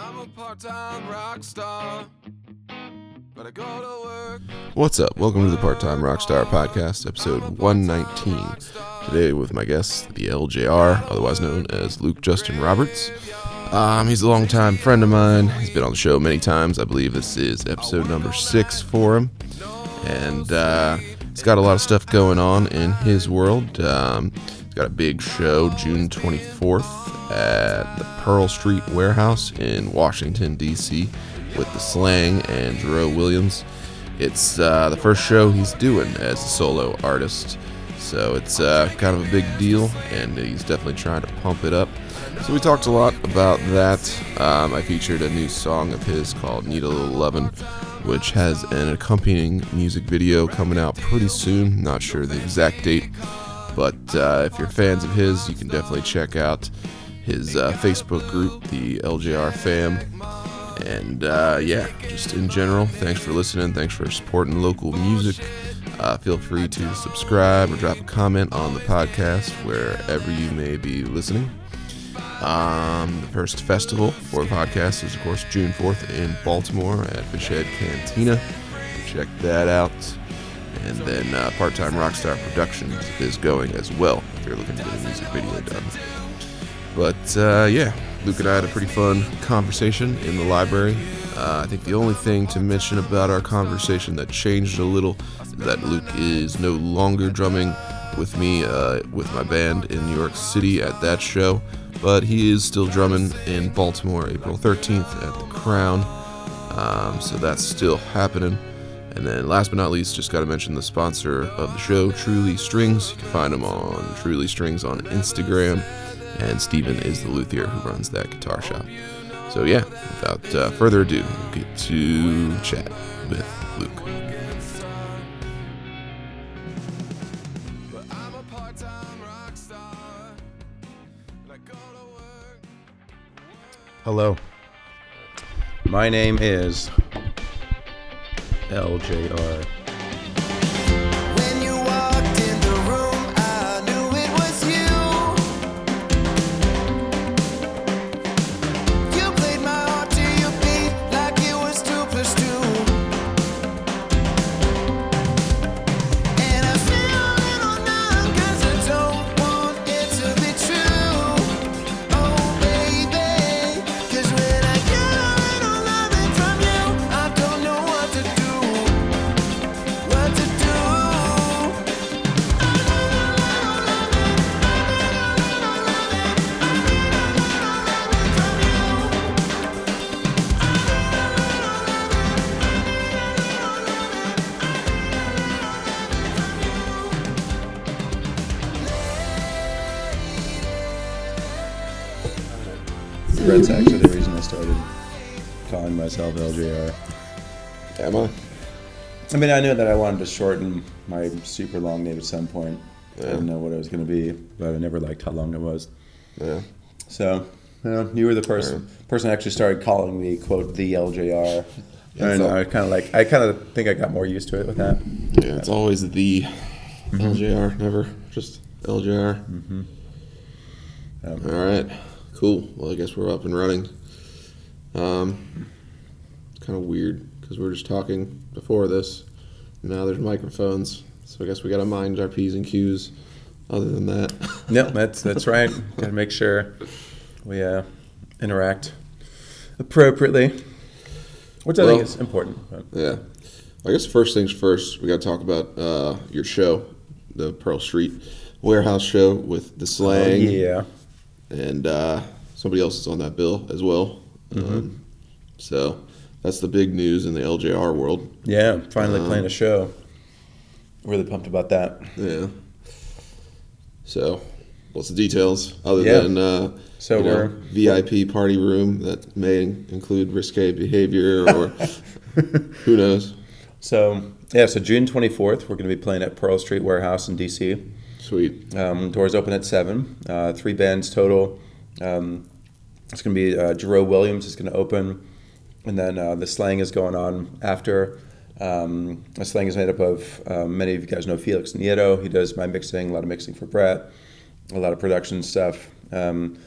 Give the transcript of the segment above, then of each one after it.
I'm a part-time rock star, but I go to work. What's up? Welcome to the Part Time Rockstar Podcast, episode 119. Today, with my guest, the LJR, otherwise known as Luke Justin Roberts. Um, he's a longtime friend of mine. He's been on the show many times. I believe this is episode number six for him. And uh, he's got a lot of stuff going on in his world. Um, he's got a big show June 24th at the Pearl Street Warehouse in Washington, D.C., with the Slang and Jerome Williams. It's uh, the first show he's doing as a solo artist, so it's uh, kind of a big deal, and he's definitely trying to pump it up. So we talked a lot about that. Um, I featured a new song of his called Need a Little Lovin', which has an accompanying music video coming out pretty soon. Not sure the exact date, but uh, if you're fans of his, you can definitely check out his uh, Facebook group, the LJR fam. And uh, yeah, just in general, thanks for listening. Thanks for supporting local music. Uh, feel free to subscribe or drop a comment on the podcast wherever you may be listening. Um, the first festival for the podcast is, of course, June 4th in Baltimore at Fishhead Cantina. Check that out. And then uh, Part Time Rockstar Productions is going as well if you're looking to get a music video done. But uh, yeah, Luke and I had a pretty fun conversation in the library. Uh, I think the only thing to mention about our conversation that changed a little is that Luke is no longer drumming with me uh, with my band in New York City at that show, but he is still drumming in Baltimore April 13th at the Crown. Um, so that's still happening. And then last but not least, just got to mention the sponsor of the show, Truly Strings. You can find them on Truly Strings on Instagram and Steven is the luthier who runs that guitar shop. So yeah, without uh, further ado, we'll get to chat with Luke. Hello. My name is LJR. Am I? I mean, I knew that I wanted to shorten my super long name at some point. I didn't know what it was going to be, but I never liked how long it was. Yeah. So, you, know, you were the person person that actually started calling me quote the LJR. Yeah, and I kind of like I kind of think I got more used to it with that. Yeah, it's always the LJR, never just LJR. Mm-hmm. All right, cool. Well, I guess we're up and running. Um, kind of weird because we were just talking before this. Now there's microphones, so I guess we got to mind our p's and q's. Other than that, Yep, that's that's right. Got to make sure we uh, interact appropriately, which I Well- think is important. But. Yeah. I guess first things first, we got to talk about uh, your show, the Pearl Street Warehouse show with the slang. Oh, yeah. And uh, somebody else is on that bill as well. Mm-hmm. Um, so that's the big news in the LJR world. Yeah, finally Um, playing a show. Really pumped about that. Yeah. So, what's the details other Yeah. than uh, So you know, we're VIP party room that may include risque behavior or who knows? so yeah, so June twenty fourth, we're going to be playing at Pearl Street Warehouse in DC. Sweet. Um, doors open at seven. Uh, three bands total. Um, it's going to be uh, Jerome Williams is going to open, and then uh, the slang is going on after. Um, the slang is made up of um, many of you guys know Felix Nieto. He does my mixing, a lot of mixing for Brett, a lot of production stuff. Um,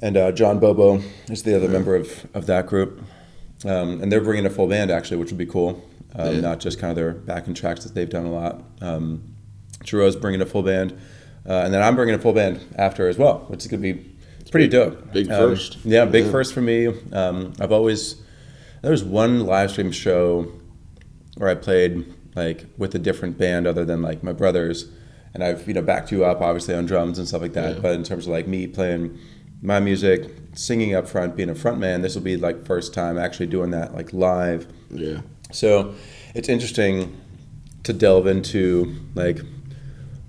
and uh, John Bobo is the other member of, of that group. Um, and they're bringing a full band actually, which would be cool. Um, Yeah. Not just kind of their backing tracks that they've done a lot. Um, Jerome's bringing a full band, uh, and then I'm bringing a full band after as well, which is gonna be pretty dope. big Um, first. Yeah, big Yeah. first for me. Um, I've always there was one live stream show where I played like with a different band other than like my brothers, and I've you know backed you up obviously on drums and stuff like that. Yeah. But in terms of like me playing my music, singing up front, being a front man, this will be like first time actually doing that like live. Yeah. So it's interesting to delve into like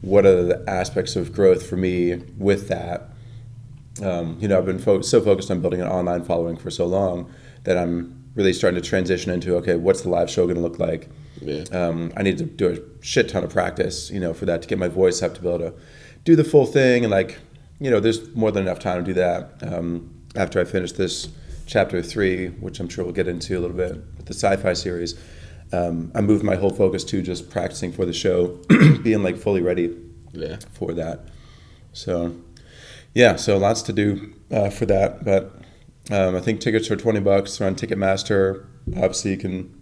what are the aspects of growth for me with that. Um, you know, I've been fo- so focused on building an online following for so long that I'm really starting to transition into okay, what's the live show going to look like? Yeah. Um, I need to do a shit ton of practice, you know, for that to get my voice up to be able to do the full thing. And like, you know, there's more than enough time to do that. Um, after I finish this chapter three, which I'm sure we'll get into a little bit with the sci-fi series, um, I moved my whole focus to just practicing for the show, being like fully ready Yeah. for that. So, yeah, so lots to do uh, for that. But um, I think tickets are 20 bucks. They're on Ticketmaster. Obviously, you can,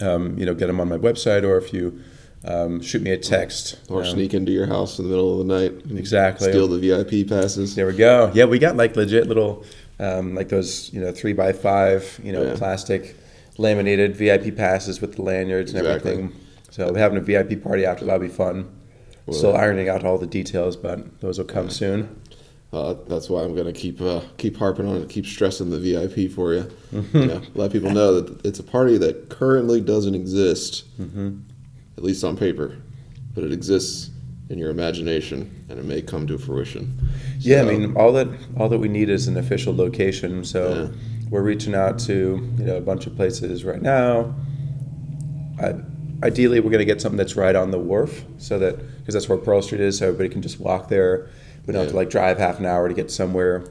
um, you know, get them on my website or if you um, shoot me a text. Or um, sneak into your house in the middle of the night. Exactly. Steal the VIP passes. There we go. Yeah, we got like legit little, um, like those, you know, three by five, you know, Yeah. plastic laminated VIP passes with the lanyards and Exactly. everything. So we're having a VIP party after. That'll be fun. Still ironing out all the details, but those will come soon. Uh, that's why I'm gonna keep uh, keep harping on it, keep stressing the VIP for you. Mm-hmm. you know, let people know that it's a party that currently doesn't exist, Mm-hmm. at least on paper, but it exists in your imagination, and it may come to fruition. Yeah, I mean, all that all that we need is an official location. So Yeah. we're reaching out to you know a bunch of places right now. I, ideally, we're going to get something that's right on the wharf, so that because that's where Pearl Street is, so everybody can just walk there. We don't have to like drive half an hour to get somewhere.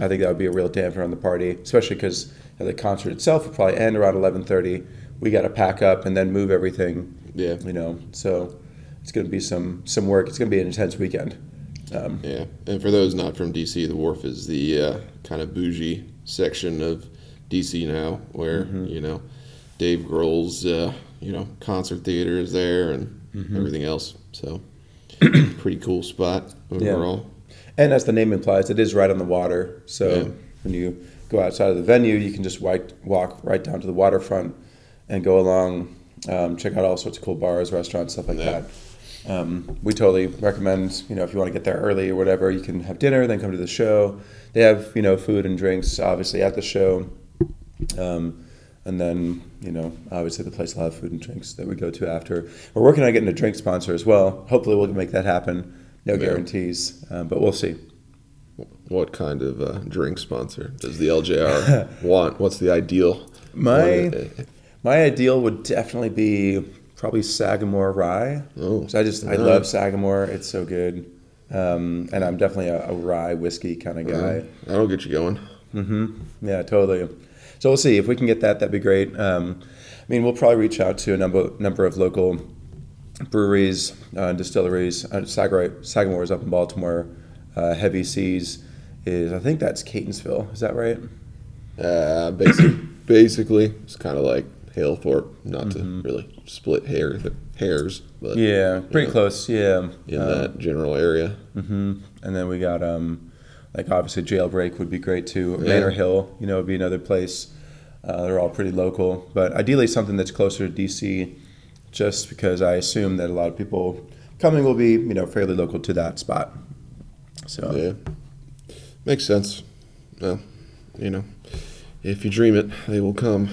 I think that would be a real damper on the party, especially because the concert itself will probably end around eleven thirty. We got to pack up and then move everything. Yeah. you know, so it's going to be some some work. It's going to be an intense weekend. Um, Yeah, and for those not from DC, the Wharf is the uh, kind of bougie section of DC now, where Mm-hmm. you know Dave Grohl's uh, you know concert theater is there and Mm-hmm. everything else. So pretty cool spot Yeah. And as the name implies, it is right on the water. So Yeah. when you go outside of the venue, you can just walk, walk right down to the waterfront and go along, um, check out all sorts of cool bars, restaurants, stuff like Yeah. that. Um, we totally recommend, you know, if you want to get there early or whatever, you can have dinner, then come to the show. They have, you know, food and drinks, obviously, at the show. Um, and then, you know, obviously the place will have food and drinks that we go to after. We're working on getting a drink sponsor as well. Hopefully, we'll make that happen. No Yeah. guarantees, um, but we'll see. What kind of uh, drink sponsor does the LJR want? What's the ideal? My my ideal would definitely be probably Sagamore Rye. Oh, so I just I love Sagamore. It's so good, um, and I'm definitely a, a rye whiskey kind of guy. Uh, that'll get you going. Mm-hmm. Yeah, totally. So we'll see if we can get that. That'd be great. Um, I mean, we'll probably reach out to a number number of local breweries, uh, distilleries. Uh, Sagamore, Sagamore is up in Baltimore. Uh, Heavy Seas is I think that's Catonsville. Is that right? Uh, basically, basically, it's kind of like Halethorpe, not to really split hair, hairs, but Mm-hmm. Yeah, pretty Yeah. close. Yeah. in Um, that general area. hmm And then we got um, like obviously Jailbreak would be great too. Yeah. Manor Hill, you know, would be another place. Uh, they're all pretty local, but ideally something that's closer to DC, just because I assume that a lot of people coming will be you know fairly local to that spot. So Yeah, makes sense. Well, you know, if you dream it, they will come.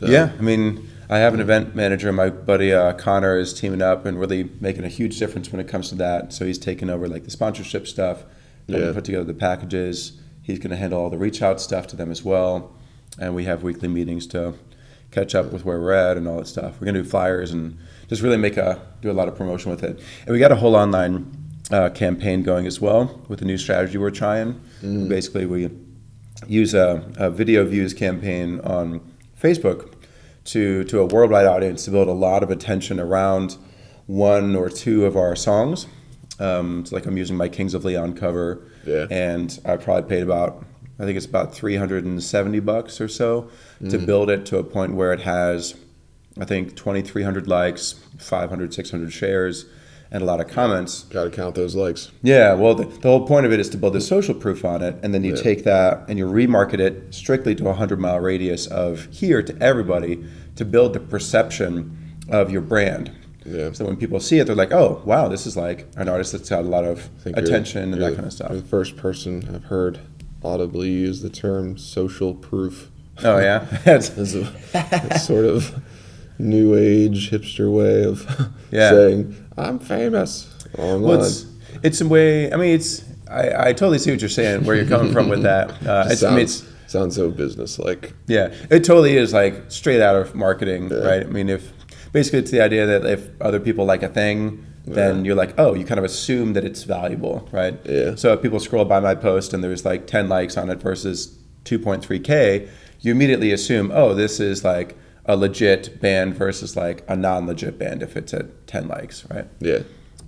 So, yeah, I mean. I have an event manager. My buddy uh, Connor is teaming up and really making a huge difference when it comes to that. So he's taking over like the sponsorship stuff, Yeah. put together the packages. He's going to handle all the reach out stuff to them as well. And we have weekly meetings to catch up with where we're at and all that stuff. We're going to do flyers and just really make a do a lot of promotion with it. And we got a whole online uh, campaign going as well with a new strategy we're trying. Basically, we use a, a video views campaign on Facebook to to a worldwide audience to build a lot of attention around one or two of our songs. Um, it's like I'm using my Kings of Leon cover, Yeah. and I probably paid about I think it's about 370 bucks or so to mm. build it to a point where it has, I think, 2,300 likes, 500, 600 shares, and a lot of comments. Got to count those likes. Yeah, well, the, the whole point of it is to build the social proof on it, and then you Yeah. take that and you remarket it strictly to a 100 mile radius of here to everybody to build the perception of your brand. Yeah. So when people see it, they're like, oh, wow, this is like an artist that's got a lot of you're- attention and you're that kind of stuff. The first person I've heard audibly use the term social proof Oh, yeah? That's- as a, a sort of new age hipster way of Yeah. saying I'm famous online. Well, it's, it's a way. I mean, it's. I, I totally see what you're saying, where you're coming from with that. Uh, it's, I mean, sounds, it's, sounds so business like. yeah, it totally is like straight out of marketing, Yeah. right? I mean, if basically it's the idea that if other people like a thing, then Yeah. you're like, oh, you kind of assume that it's valuable, right? Yeah. So if people scroll by my post and there's like 10 likes on it versus 2.3k, you immediately assume, oh, this is like a legit band versus like a non-legit band if it's at 10 likes, right? Yeah.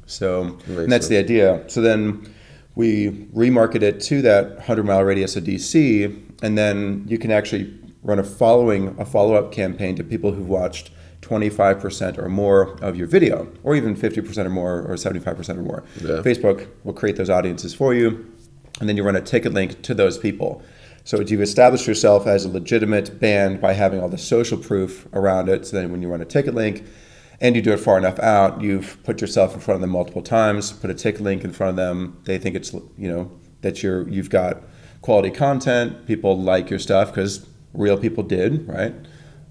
So and that's the idea. So then we remarket it to that 100 mile radius of DC, and then you can actually run a following a follow up campaign to people who've watched 25% or more of your video, or even 50% or more, or 75% or more. Yeah. Facebook will create those audiences for you, and then you run a ticket link to those people. So you've established yourself as a legitimate band by having all the social proof around it. So then when you run a ticket link, and you do it far enough out, you've put yourself in front of them multiple times, put a ticket link in front of them. They think it's you know that you're you've got quality content. People like your stuff because real people did, right?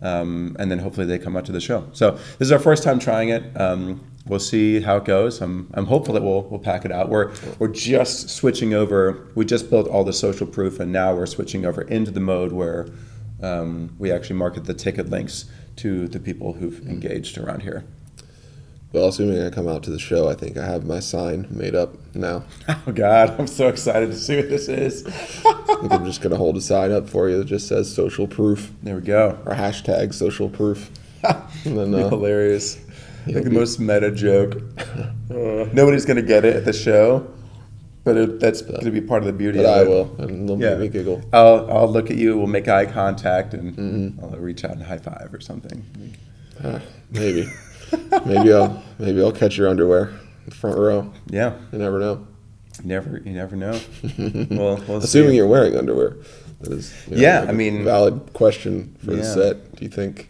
Um, and then hopefully they come out to the show. So this is our first time trying it. Um, we'll see how it goes. I'm, I'm hopeful that we'll we'll pack it out. We're we're just switching over. We just built all the social proof, and now we're switching over into the mode where um, we actually market the ticket links to the people who've engaged around here. Well, assuming I come out to the show, I think I have my sign made up now. Oh God, I'm so excited to see what this is. I think I'm just gonna hold a sign up for you that just says social proof There we go. or hashtag social proof. And then uh, Hilarious. Like the be- most meta joke. Uh, nobody's gonna get it at the show, but it, that's gonna be part of the beauty. but of I it. will, and they'll Yeah. make me giggle. I'll I'll look at you. We'll make eye contact, and Mm-hmm. I'll reach out and high five or something. Ah, maybe, maybe I'll maybe I'll catch your underwear, in the front row. Yeah, You never know. you never you never know. well, we'll Assuming see. you're wearing underwear, that is. you know, Yeah, like I a mean- valid question for the set. Do you think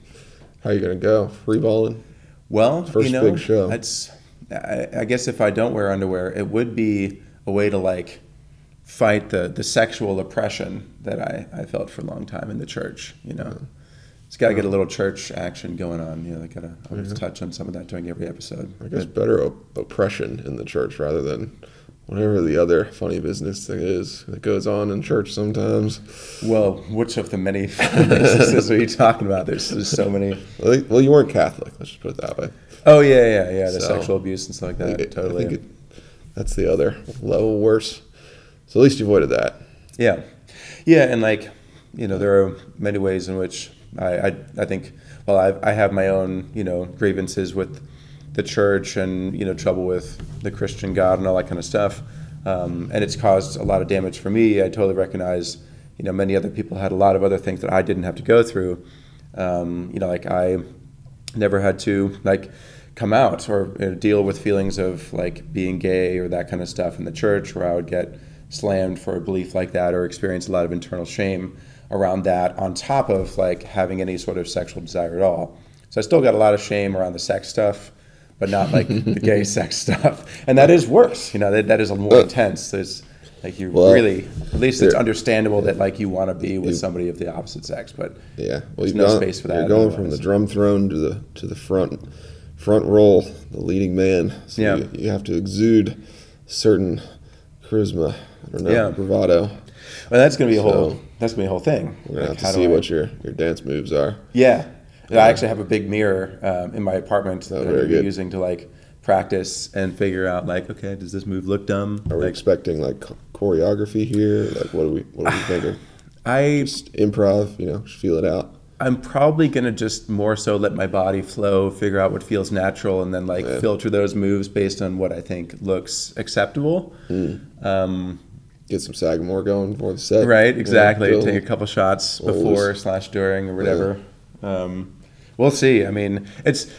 how are you gonna go free balling? Well, First you know, big show. That's, I, I guess if I don't wear underwear, it would be a way to like fight the, the sexual oppression that I, I felt for a long time in the church. You know, it's got to get a little church action going on. You know, I gotta always mm-hmm. touch on some of that during every episode. I guess better op- oppression in the church rather than whatever the other funny business thing is that goes on in church sometimes. Well, which of the many businesses are you talking about? There's, there's so many. Well, you weren't Catholic. Let's just put it that way. Oh yeah, yeah, yeah. The So, sexual abuse and stuff like that. it- totally. I think it, that's the other level worse. So at least you avoided that. Yeah, yeah, and like you know, there are many ways in which I I, I think well, I I have my own you know grievances with the church and you know trouble with the Christian God and all that kind of stuff, um, and it's caused a lot of damage for me. I totally recognize you know many other people had a lot of other things that I didn't have to go through. Um, you know, like I never had to like come out or you know, deal with feelings of like being gay or that kind of stuff in the church where I would get slammed for a belief like that or experience a lot of internal shame around that on top of like having any sort of sexual desire at all. So I still got a lot of shame around the sex stuff, but not like the gay sex stuff. And that is worse. You know, that, that is more uh. intense. There's like you Well, really, at least it's understandable that like you want to be with somebody of the opposite sex, but Yeah. Well, There's no gone, space for that You're going from the drum throne to the to the front front role, the leading man. So Yeah. you, you have to exude certain charisma. I don't know, Yeah. bravado. Well, that's gonna be a whole. So- that's gonna be a whole thing. We're gonna Like, have to see I- what your your dance moves are. Yeah. I actually have a big mirror um, in my apartment that I'm gonna be good. using to like practice and figure out like, okay, does this move look dumb? Are we Like, expecting like choreography here? Like, what are we what are we thinking? I Just improv, you know, just feel it out. I'm probably gonna just more so let my body flow, figure out what feels natural, and then like Yeah. filter those moves based on what I think looks acceptable. Hmm. Um, get some Sagamore going before the set. Right, Yeah, exactly. Bill. Take a couple shots before slash during or whatever. Um, we'll see. I mean, it's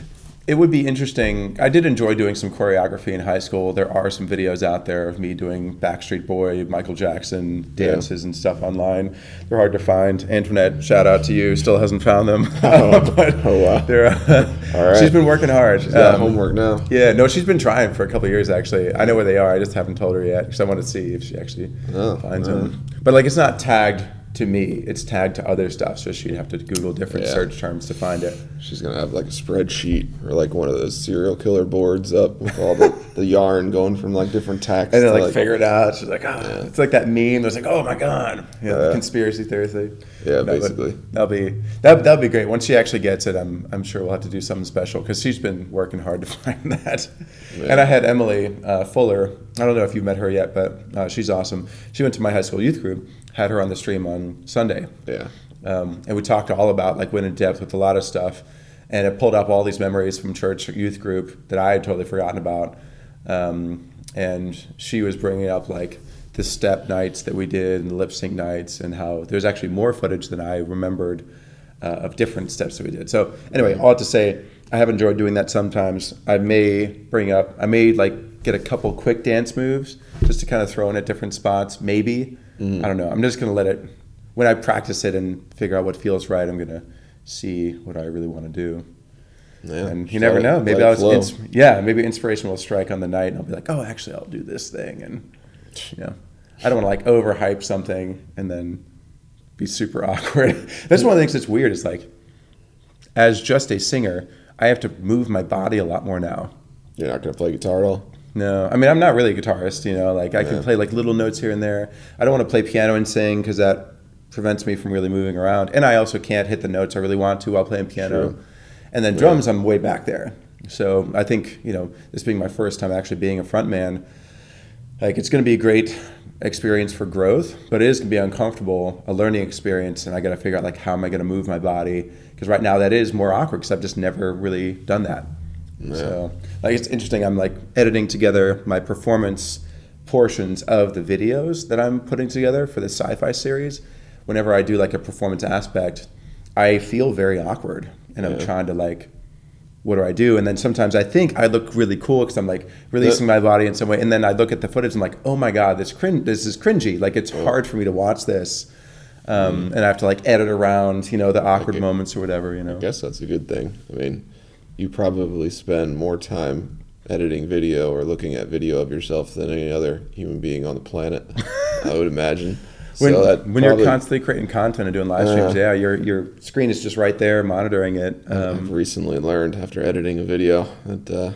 it would be interesting. I did enjoy doing some choreography in high school. There are some videos out there of me doing Backstreet Boy, Michael Jackson dances and stuff online. They're hard to find. Antoinette, shout out to you. Still hasn't found them. but Oh, wow. they're, uh, All right. She's been working hard. Got Um, homework now. yeah, no, she's been trying for a couple of years actually. I know where they are. I just haven't told her yet because I want to see if she actually Oh, finds them. But like, it's not tagged to me. It's tagged to other stuff, so she'd have to Google different Yeah. search terms to find it. She's gonna have like a spreadsheet or like one of those serial killer boards up with all the, the yarn going from like different tacks. And then to, like, figure it out. She's like, oh, it's like that meme. It's like, oh my god, yeah, Yeah. conspiracy theory thing. Yeah, but basically. that'll be that that'll be great. Once she actually gets it, I'm I'm sure we'll have to do something special because she's been working hard to find that. Yeah. And I had Emily uh, Fuller. I don't know if you've met her yet, but uh, she's awesome. She went to my high school youth group. Had her on the stream on Sunday. Yeah. Um, and we talked all about like went in depth with a lot of stuff, and it pulled up all these memories from church youth group that I had totally forgotten about. Um, and she was bringing up like the step nights that we did and the lip sync nights, and how there's actually more footage than I remembered uh, of different steps that we did. So anyway, all to say, I have enjoyed doing that sometimes. I may bring up, I may like get a couple quick dance moves just to kind of throw in at different spots. Maybe Mm. I don't know. I'm just gonna let it when I practice it and figure out what feels right. I'm gonna see what I really want to do. Yeah. And you never it- know. Maybe I it was, ins- yeah, maybe inspiration will strike on the night, and I'll be like, oh, actually, I'll do this thing, and you know, I don't want to like overhype something and then be super awkward. that's one of the things that's weird. Is like, as just a singer, I have to move my body a lot more now. You're not gonna play guitar at all. No, I mean I'm not really a guitarist. You know, like I Yeah. can play like little notes here and there. I don't want to play piano and sing because that prevents me from really moving around. And I also can't hit the notes I really want to while playing piano. And then drums, I'm way back there. So I think you know this being my first time actually being a front man, like it's going to be a great experience for growth, but it is going to be uncomfortable, a learning experience, and I got to figure out like how am I going to move my body because right now that is more awkward because I've just never really done that. So like it's interesting. I'm like editing together my performance portions of the videos that I'm putting together for the sci-fi series. Whenever I do like a performance aspect, I feel very awkward, and I'm trying to like what do I do? And then sometimes I think I look really cool because I'm like releasing my body in some way. And then I look at the footage and I'm like, oh my God, this crin- this is cringy. Like it's hard for me to watch this. Um, And I have to like edit around, you know, the awkward Okay. moments or whatever, you know. I guess that's a good thing. I mean, you probably spend more time editing video or looking at video of yourself than any other human being on the planet. I would imagine. When, so when probably- you're constantly creating content and doing live streams, Yeah. yeah, your your screen is just right there monitoring it. I've Um, recently learned after editing a video that uh,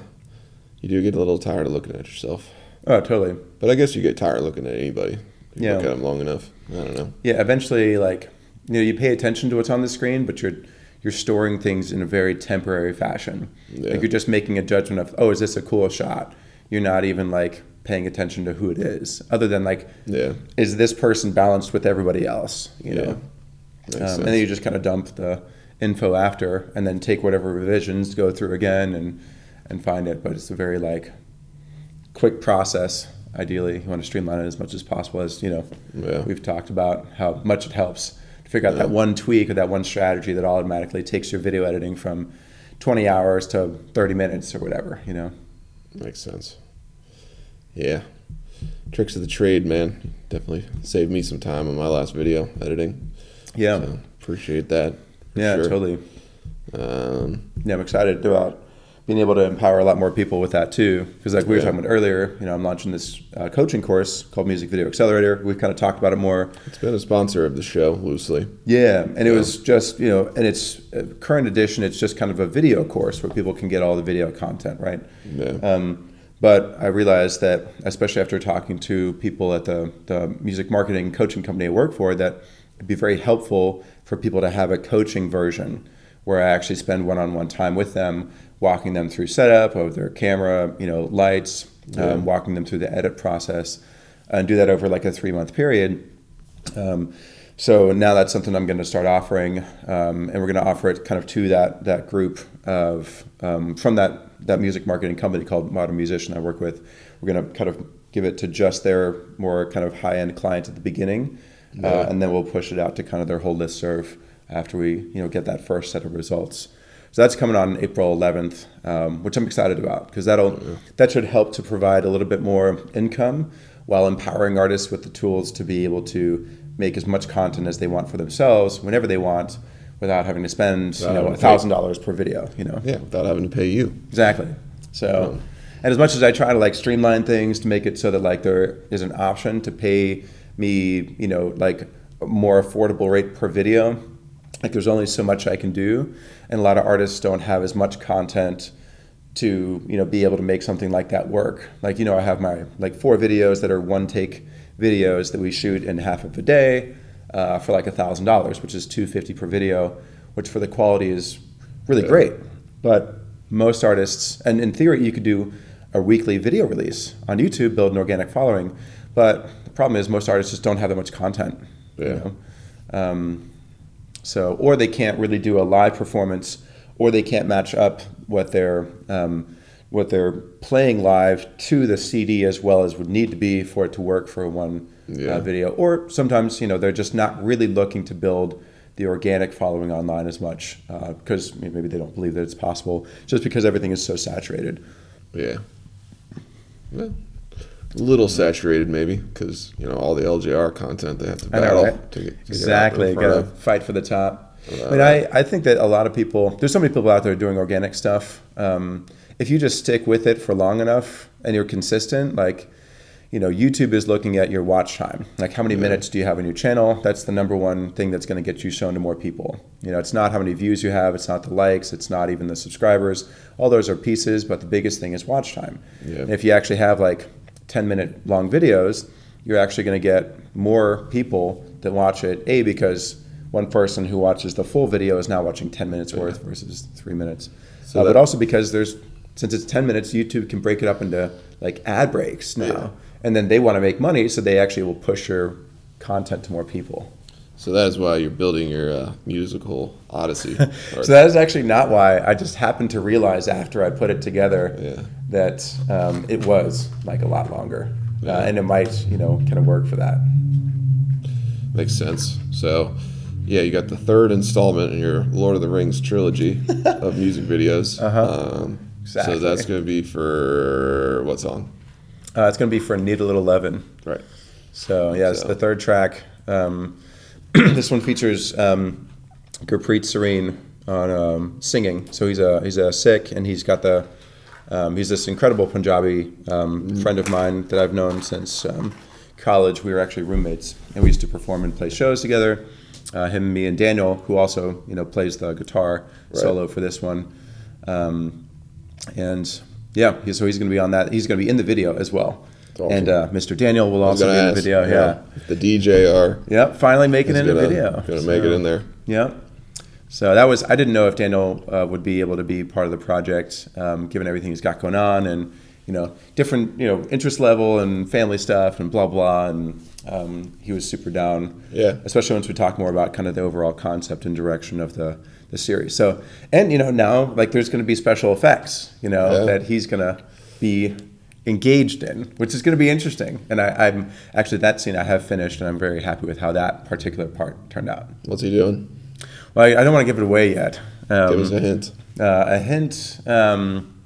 you do get a little tired of looking at yourself. oh, totally. But I guess you get tired of looking at anybody. If you Yeah. look at them long enough. I don't know. Yeah, eventually, like you know, you pay attention to what's on the screen, but you're you're storing things in a very temporary fashion. Yeah. Like you're just making a judgment of, oh, is this a cool shot? You're not even like paying attention to who it is, other than like, Yeah. is this person balanced with everybody else? You Yeah. know, um, and then you just kind of dump the info after, and then take whatever revisions, go through again, and and find it. But it's a very like quick process. Ideally, you want to streamline it as much as possible, as you know Yeah. we've talked about how much it helps figure out that one tweak or that one strategy that automatically takes your video editing from 20 hours to 30 minutes or whatever. You know. Makes sense. Yeah. Tricks of the trade, man. Definitely saved me some time on my last video editing. Yeah. So appreciate that. yeah. sure. Totally. Um, Yeah, I'm excited about being able to empower a lot more people with that too. Because like we were Yeah. talking about earlier, you know, I'm launching this uh, coaching course called Music Video Accelerator. We've kind of talked about it more. it's been a sponsor of the show loosely. Yeah, and it was just you know, and it's uh, current edition. It's just kind of a video course where people can get all the video content, right? Yeah. Um, but I realized that, especially after talking to people at the, the music marketing coaching company I work for, that it'd be very helpful for people to have a coaching version where I actually spend one-on-one time with them, walking them through setup of their camera, you know, lights, um, walking them through the edit process, and do that over like a three-month period. Um, so now that's something I'm going to start offering, um, and we're going to offer it kind of to that that group of um, from that that music marketing company called Modern Musician I work with. We're going to kind of give it to just their more kind of high end clients at the beginning, uh, and then we'll push it out to kind of their whole list serve after we you know get that first set of results. So that's coming on April 11th, um, which I'm excited about because that'll that should help to provide a little bit more income while empowering artists with the tools to be able to make as much content as they want for themselves whenever they want, without having to spend you know a thousand dollars per video. You know. Yeah, without having to pay you. Exactly. So, and as much as I try to like streamline things to make it so that like there is an option to pay me, you know, like a more affordable rate per video, like there's only so much I can do, and a lot of artists don't have as much content to you know be able to make something like that work. Like you know, I have my like four videos that are one take videos that we shoot in half of a day uh, for like a thousand dollars, which is two fifty per video, which for the quality is really great. But most artists, and in theory, you could do a weekly video release on YouTube, build an organic following. But the problem is most artists just don't have that much content. you Yeah. know? Um, so, or they can't really do a live performance, or they can't match up what they're um, what they're playing live to the CD as well as would need to be for it to work for one Yeah. uh, video. Or sometimes, you know, they're just not really looking to build the organic following online as much because maybe they don't believe that it's possible, just because everything is so saturated. Yeah. Yeah. A little saturated, maybe, because you know all the LJR content they have to I know, battle right? to get to get exactly. Front gotta fight for the top. I mean, I, I think that a lot of people, there's so many people out there doing organic stuff. Um, if you just stick with it for long enough and you're consistent, like, you know, YouTube is looking at your watch time. Like, how many minutes do you have on your channel? That's the number one thing that's going to get you shown to more people. You know, it's not how many views you have, it's not the likes, it's not even the subscribers. All those are pieces, but the biggest thing is watch time. Yeah. And if you actually have like 10 minute long videos, you're actually going to get more people that watch it. A, because one person who watches the full video is now watching 10 minutes worth versus three minutes. So Uh, that- but also because there's, since it's 10 minutes, YouTube can break it up into like ad breaks now. Yeah. And then they want to make money, so they actually will push your content to more people. So that is why you're building your uh, musical odyssey. So that is actually not why. I just happened to realize after I put it together Yeah. that um, it was like a lot longer, Yeah. uh, and it might, you know, kind of work for that. Makes sense. So, yeah, you got the third installment in your Lord of the Rings trilogy of music videos. Uh-huh. Um, Exactly. So that's going to be for what song? Uh, it's going to be for Need a Little Lovin'. Right. So yeah, it's the third track. Um, this one features um, Gurpreet Serene on um, singing. So he's a he's a Sikh, and he's got the um, he's this incredible Punjabi um, friend of mine that I've known since um, college. We were actually roommates, and we used to perform and play shows together. Uh, him, me, and Daniel, who also you know plays the guitar solo for this one. Um, and yeah, so he's going to be on that. He's going to be in the video as well. Awesome. And uh, Mr. Daniel will also be in the video. Yeah. if The DJ are Yep. Finally making it in gonna, the video. Gonna make it in there. Yep. So that was I didn't know if Daniel uh, would be able to be part of the project, um, given everything he's got going on, and you know different you know interest level and family stuff and blah blah. And um, he was super down. Yeah. Especially once we talk more about kind of the overall concept and direction of the the series. So and you know now like there's going to be special effects. You know Yeah. that he's going to be engaged in, which is going to be interesting. And I, I'm actually that scene I have finished, and I'm very happy with how that particular part turned out. What's he doing? Well, I, I don't want to give it away yet. Um, Give us a hint. uh, a hint. Um,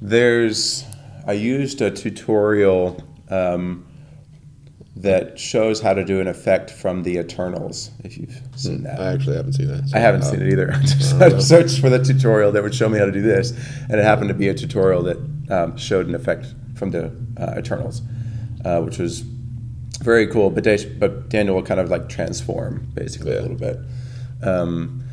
there's. I used a tutorial um, that shows how to do an effect from the Eternals. If you've seen that. I actually haven't seen that. so- I haven't uh, seen it either. Just I searched for the tutorial that would show me how to do this, and it happened to be a tutorial that um, showed an effect from the uh, Eternals, uh, which was very cool. But, but Daniel will kind of like transform basically Yeah. a little bit. Um,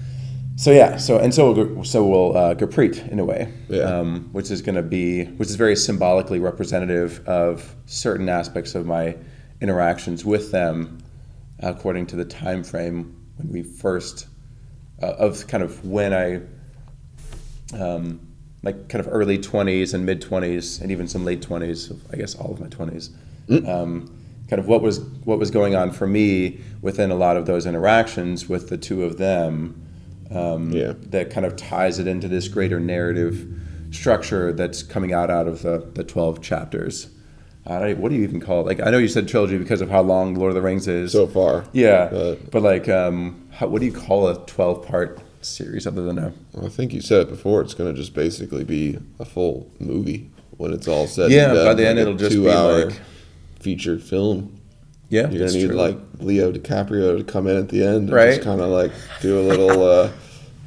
so yeah, so and so will, so will uh, Gurpreet in a way, Yeah. um, which is going to be which is very symbolically representative of certain aspects of my interactions with them, according to the time frame when we first uh, of kind of when I um, like kind of early 20s and mid 20s and even some late 20s I guess all of my 20s um, kind of what was what was going on for me within a lot of those interactions with the two of them um, Yeah. that kind of ties it into this greater narrative structure that's coming out out of the, the 12 chapters don't, what do you even call it? Like I know you said trilogy because of how long Lord of the Rings is. So far, yeah, but- but, like, um, how, what do you call a twelve part series other than a? I think you said it before. It's going to just basically be a full movie when it's all said. Yeah, and done, by the end a it'll just be two-hour like- featured film. Yeah, You're gonna need true. like Leo DiCaprio to come in at the end, and Right. Just kind of like do a little, uh,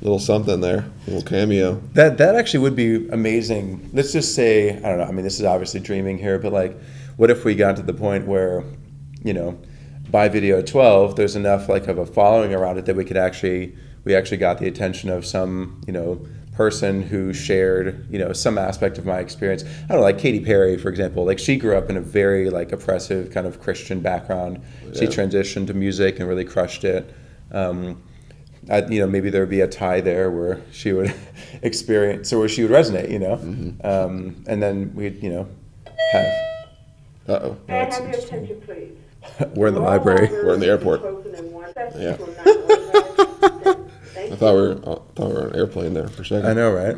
little something there, A little cameo. That that actually would be amazing. Let's just say I don't know. I mean, this is obviously dreaming here, but like, what if we got to the point where, you know, by video twelve, there's enough like of a following around it that we could actually we actually got the attention of some you know person who shared you know some aspect of my experience. I don't know, like Katy Perry, for example. Like she grew up in a very like oppressive kind of Christian background. She transitioned to music and really crushed it. Um, I, you know, maybe there would be a tie there where she would experience, or where she would resonate, you know, um, and then we'd, you know, have. Uh oh. May I have your attention, please? We're in the library. We're in the airport. Yeah. I thought we were, I thought we were on an airplane there for a second. I know, right?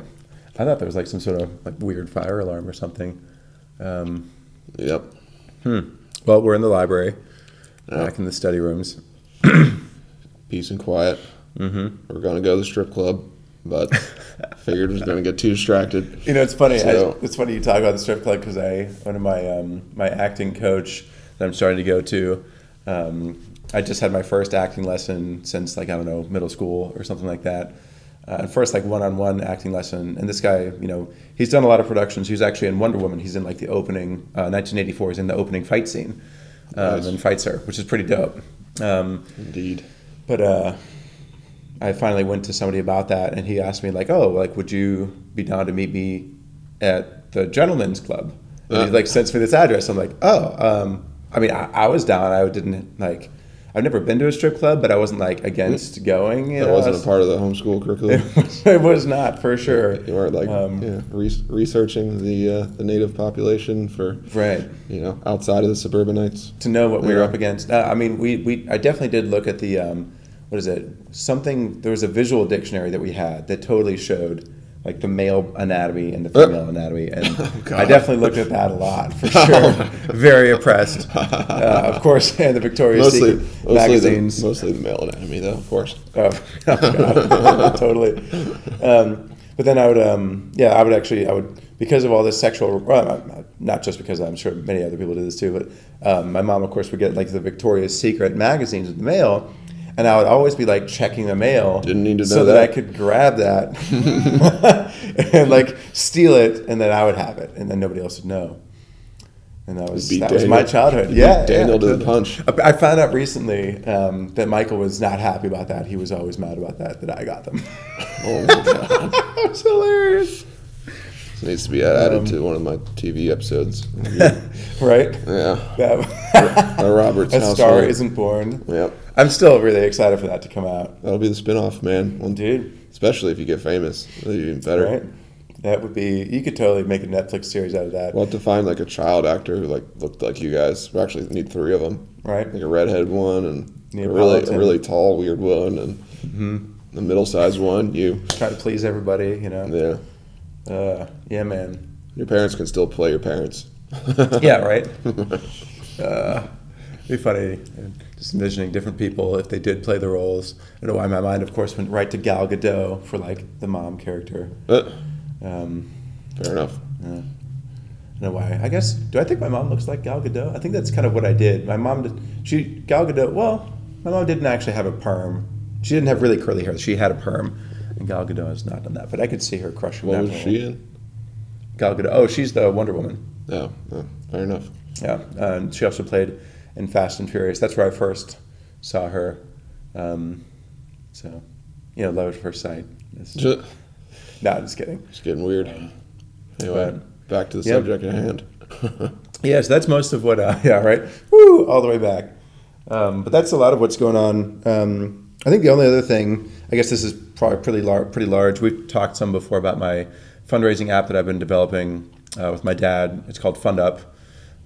I thought there was like some sort of like weird fire alarm or something. Um, Yep. well, we're in the library, back in the study rooms. Peace and quiet. Mm-hmm. We're gonna go to the strip club, but figured was gonna get too distracted. You know, it's funny. So- I, it's funny you talk about the strip club because I one of my um, my acting coach that I'm starting to go to. Um, I just had my first acting lesson since like I don't know middle school or something like that. Uh, and first like one-on-one acting lesson, and this guy, you know, he's done a lot of productions. He was actually in Wonder Woman. He's in like the opening, uh, 1984. He's in the opening fight scene, um, Nice. and fights her, which is pretty dope. Um, Indeed. but uh, I finally went to somebody about that, and he asked me like, "Oh, like, would you be down to meet me at the Gentlemen's Club?" And he Uh. like sends me this address. I'm like, "Oh, um, I mean, I, I was down. I didn't like. I've never been to a strip club, but I wasn't like against going. You That wasn't I a was- part of the homeschool curriculum. it was not for sure. You weren't like Um, yeah, re- researching the uh, the native population for Right. you know outside of the suburbanites. to know what we were up against. Uh, I mean, we, we I definitely did look at the um, what is it? Something there was a visual dictionary that we had that totally showed like the male anatomy and the female anatomy, and Oh, I definitely looked at that a lot for sure. Very impressed, uh, of course, and the Victoria's Mostly, Secret mostly magazines. the, mostly the male anatomy, though, of course. Oh, God, totally. Um, but then I would, um, yeah, I would actually, I would, because of all this sexual, well, not just because I'm sure many other people do this too, but um, my mom, of course, would get like the Victoria's Secret magazines with the mail, and I would always be like checking the mail. Didn't need to so that. that. I could grab that and like steal it, and then I would have it, and then nobody else would know. And that was that was my childhood. you Yeah, Daniel yeah, to the punch. I found out recently um, that Michael was not happy about that. He was always mad about that. That I got them. Oh my god, That's hilarious, this needs to be added to one of my TV episodes. right? yeah, That, a Robert's a household. star isn't born. Yep, I'm still really excited for that to come out, that'll be the spinoff, man. Well, dude. especially if you get famous, that'll be even better. Right? That would be. You could totally make a Netflix series out of that, We'll have to find like a child actor who like looked like you guys. We actually need three of them. right? Like a redhead one and a really, a really tall, weird one, and the middle-sized one. You, Try to please everybody, you know. yeah. Uh, yeah, man. Your parents can still play your parents. Yeah, right. uh, be funny. Just envisioning different people if they did play the roles. I don't know why my mind, of course, went right to Gal Gadot for like the mom character. Uh, Um, fair enough. Yeah. I don't know why. I guess. Do I think my mom looks like Gal Gadot? I think that's kind of what I did. My mom did. She Gal Gadot. Well, my mom didn't actually have a perm. She didn't have really curly hair. She had a perm, and Gal Gadot has not done that. But I could see her crushing What was role. she in? Gal Gadot. Oh, she's the Wonder Woman. Oh, oh, fair enough. Yeah, uh, and she also played in Fast and Furious. That's where I first saw her. Um, so, you know, love at first sight. It's, Just, no, just kidding. just getting weird. Anyway, But- back to the subject at hand. Yes, that's most of what. Uh, yeah, right. Woo, all the way back. Um, but that's a lot of what's going on. Um, I think the only other thing, I guess this is probably pretty large. Pretty large. We've talked some before about my fundraising app that I've been developing uh, with my dad. It's called Fund Up.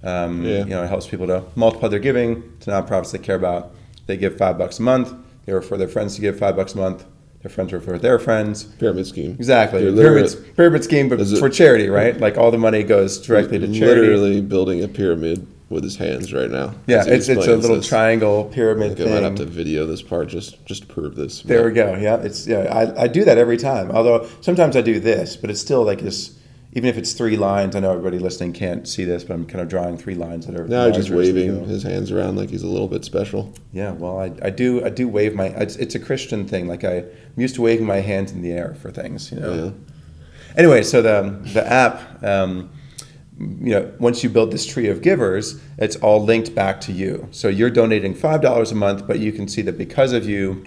Um, Yeah. You know, it helps people to multiply their giving to nonprofits they care about. They give five bucks a month. They refer their friends to give five bucks a month. their friends refer their friends. Pyramid scheme. Exactly. Pyramid, pyramid scheme, but it- for charity, right? Like all the money goes directly to charity. Literally building a pyramid with his hands right now. Yeah, it's, it's a little this. triangle I pyramid think I might have to video this part just just to prove this. There but- we go. Yeah, it's yeah. I, I do that every time. Although sometimes I do this, but it's still like this. Even if it's three lines, I know everybody listening can't see this, but I'm kind of drawing three lines that are Now he's just larger as we waving his hands around like he's a little bit special. Yeah, well, I, I do I do wave my. It's, it's a Christian thing. Like I, I'm used to waving my hands in the air for things. You know. Yeah. Anyway, so the the app, um, you know, once you build this tree of givers, it's all linked back to you. So you're donating five dollars a month, but you can see that because of you,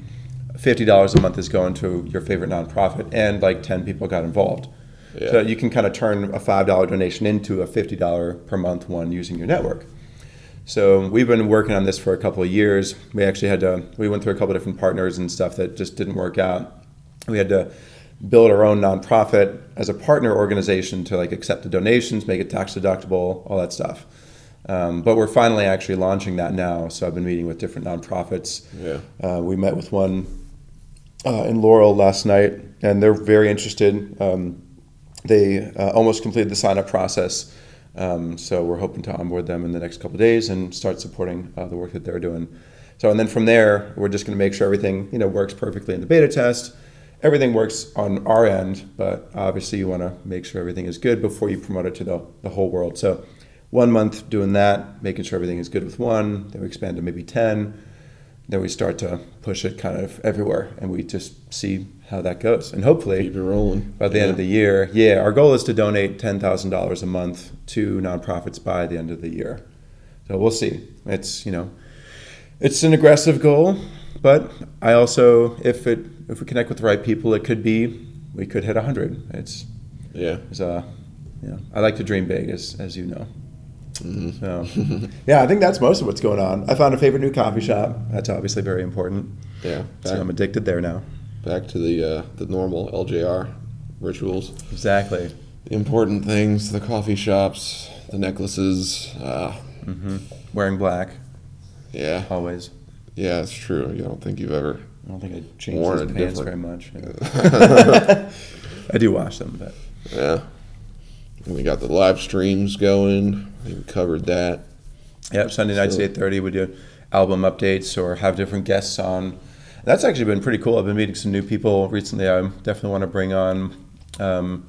fifty dollars a month is going to your favorite nonprofit, and like ten people got involved. Yeah. So you can kind of turn a five dollar donation into a fifty dollar per month one using your network. So we've been working on this for a couple of years. We actually had to. We went through a couple of different partners and stuff that just didn't work out. We had to build our own nonprofit as a partner organization to like accept the donations, make it tax deductible, all that stuff. Um, but we're finally actually launching that now. So I've been meeting with different nonprofits. Yeah. Uh, we met with one uh, in Laurel last night, and they're very interested. Um, they uh, almost completed the sign up process. Um, so we're hoping to onboard them in the next couple days and start supporting uh, the work that they're doing. So and then from there, we're just going to make sure everything you know works perfectly in the beta test. Everything works on our end, but obviously you want to make sure everything is good before you promote it to the, the whole world. So one month doing that, making sure everything is good with one, then we expand to maybe 10, then we start to push it kind of everywhere and we just see how that goes. And hopefully Keep it rolling. by the end of the year, yeah, our goal is to donate ten thousand dollars a month to nonprofits by the end of the year. So we'll see. It's you know, it's an aggressive goal, but I also, if it if we connect with the right people, it could be we could hit hundred. It's Yeah. it's uh, you know, I like to dream big, as as you know. Mm-hmm. So, yeah, I think that's most of what's going on. I found a favorite new coffee shop. That's obviously very important. Yeah. So I'm addicted there now. back to the uh, the normal LJR rituals. Exactly. The important things, the coffee shops, the necklaces. Uh, Wearing black yeah. always. Yeah, it's true. You don't think you've ever. I don't think I changed Worn a pants different- very much. I do wash them, but Yeah. And we got the live streams going. We covered that. Yep, Sunday nights So- eight thirty we do album updates or have different guests on. That's actually been pretty cool. I've been meeting some new people recently. I definitely want to bring on um,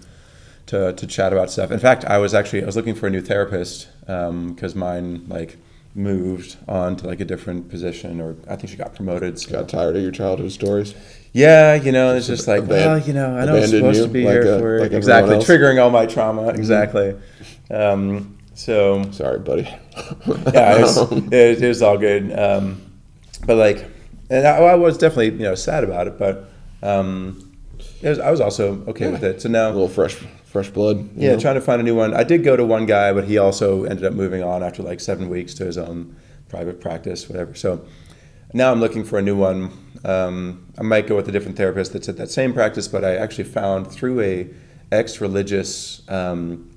to to chat about stuff. In fact, I was actually I was looking for a new therapist because mine like moved on to like a different position or I think she got promoted. So. Got tired of your childhood stories. Yeah, you know, it's just like, aban- well, you know, I know I'm supposed you to be like, here uh, for like exactly? Mm-hmm. triggering all my trauma. Exactly. Um, so Sorry, buddy. yeah, it's, it, it was all good. Um, but like, and I, I was definitely you know sad about it, but um, it was, I was also okay with it. So now a little fresh, fresh blood. yeah, know? trying to find a new one. I did go to one guy, but he also ended up moving on after like seven weeks to his own private practice, whatever. So now I'm looking for a new one. Um, I might go with a different therapist that's at that same practice, but I actually found through a ex-religious um,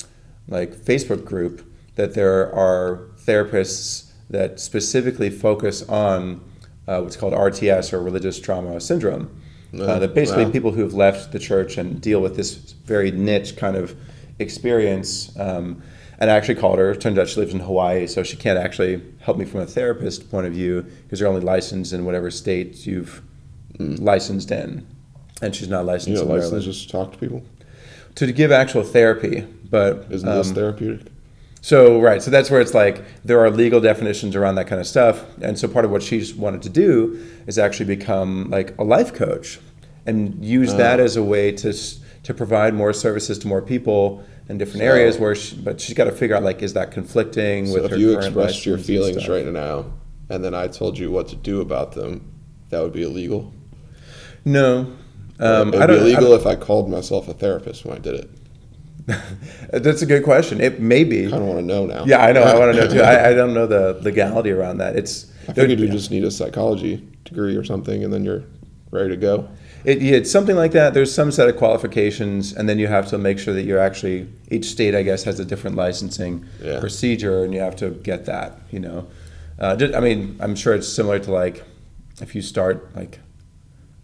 like Facebook group that there are therapists that specifically focus on uh, what's called RTS or religious trauma syndrome. Uh, that basically wow. people who have left the church and deal with this very niche kind of experience. Um, and I actually called her. Turns out she lives in Hawaii, so she can't actually help me from a therapist point of view because you're only licensed in whatever state you've licensed in, and she's not licensed Mm. You know, in license Maryland just talk to people. to give actual therapy. But Isn't this um, therapeutic? So right, so that's where it's like there are legal definitions around that kind of stuff, and so part of what she's wanted to do is actually become like a life coach and use that as a way to to provide more services to more people in different So- areas. Where, she, but she's got to figure out like is that conflicting So with if her you expressed your feelings right now, and then I told you what to do about them, that would be illegal. No, um, it would I don't. be I illegal don't- if I called myself a therapist when I did it. that's a good question. It may be. I don't want to know now. Yeah, I know. I want to know too. I, I don't know the legality around that. It's I figured you just need a psychology degree or something, and then you're ready to go. It, yeah, it's something like that. There's some set of qualifications, and then you have to make sure that you're actually each state, I guess, has a different licensing Yeah. procedure, and you have to get that. You know, uh, I mean, I'm sure it's similar to like if you start like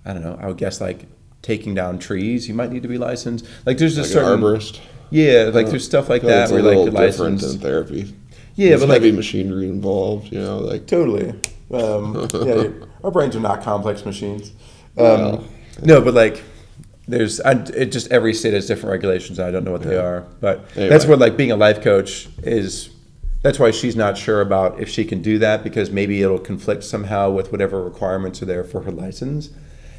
I don't know. I would guess like taking down trees, you might need to be licensed. Like there's Like an certain arborist. yeah, like there's stuff like like that it's where a like you're different than therapy. Yeah, There's but, like- heavy machinery involved. You know, like Totally. Um, yeah, our brains are not complex machines. Um, Well. no, but like, there's I, it just every state has different regulations. I don't know what they are, but Anyway. that's where like being a life coach is. That's why she's not sure about if she can do that because maybe it'll conflict somehow with whatever requirements are there for her license,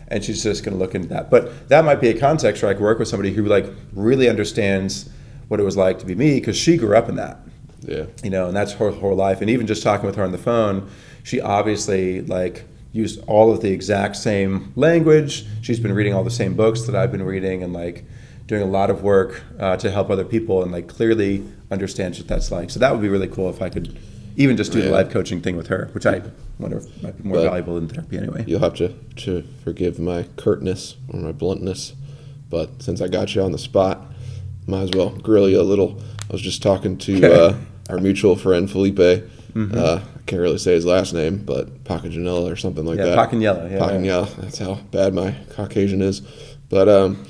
and she's just going to look into that. But that might be a context where I could work with somebody who like really understands what it was like to be me because she grew up in that yeah, you know, and that's her whole life. And even just talking with her on the phone, she obviously like used all of the exact same language. She's been reading all the same books that I've been reading, and like doing a lot of work uh, to help other people, and like clearly understands what that's like. So that would be really cool if I could even just do the live coaching thing with her, which I wonder if might be more But- valuable than therapy anyway. you'll have to to forgive my curtness or my bluntness, but since I got you on the spot, might as well grill you a little. I was just talking to uh, our mutual friend Felipe. Uh, I can't really say his last name, but Pacajanella or something like Yeah, that. Pacanella, yeah. Pacanella. That's how bad my Caucasian is. But um,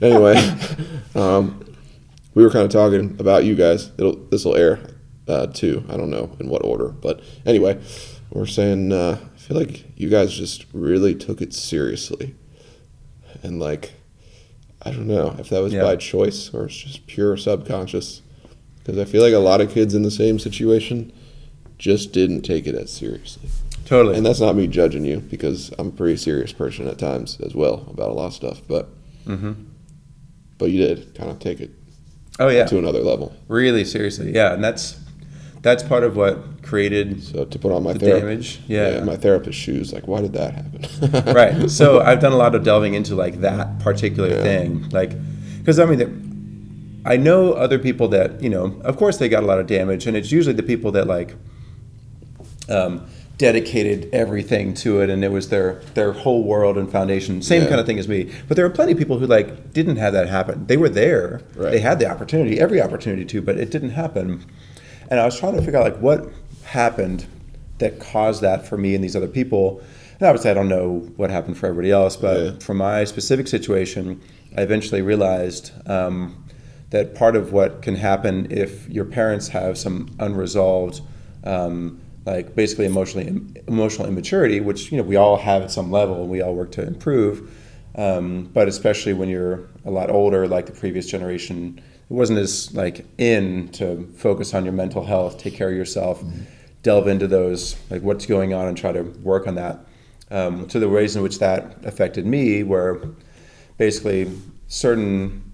anyway, um, we were kind of talking about you guys. It'll this will air uh, too. I don't know in what order, but anyway, we're saying uh, I feel like you guys just really took it seriously, and like I don't know if that was Yeah. by choice or it's just pure subconscious, because I feel like a lot of kids in the same situation just didn't take it as seriously. Totally. And that's not me judging you because I'm a pretty serious person at times as well about a lot of stuff. But Mhm. but you did kind of take it oh yeah, to another level. really seriously, yeah, and that's that's part of what created So to put on my the thera- damage. Yeah, my therapist shoes, like why did that happen? right. So I've done a lot of delving into like that particular Yeah. thing, like because I mean, the- I know other people that you know. Of course, they got a lot of damage, and it's usually the people that like um, dedicated everything to it, and it was their their whole world and foundation. Same Yeah. kind of thing as me. But there are plenty of people who like didn't have that happen. They were there. Right. They had the opportunity, every opportunity to, but it didn't happen. And I was trying to figure out like what happened that caused that for me and these other people. And obviously, I don't know what happened for everybody else, but Yeah. for my specific situation, I eventually realized um, that part of what can happen if your parents have some unresolved, um, like basically emotionally emotional immaturity, which you know we all have at some level, and we all work to improve. Um, but especially when you're a lot older, like the previous generation, it wasn't as like in to focus on your mental health, take care of yourself, delve into those like what's going on, and try to work on that. Um, to the ways in which that affected me, where basically certain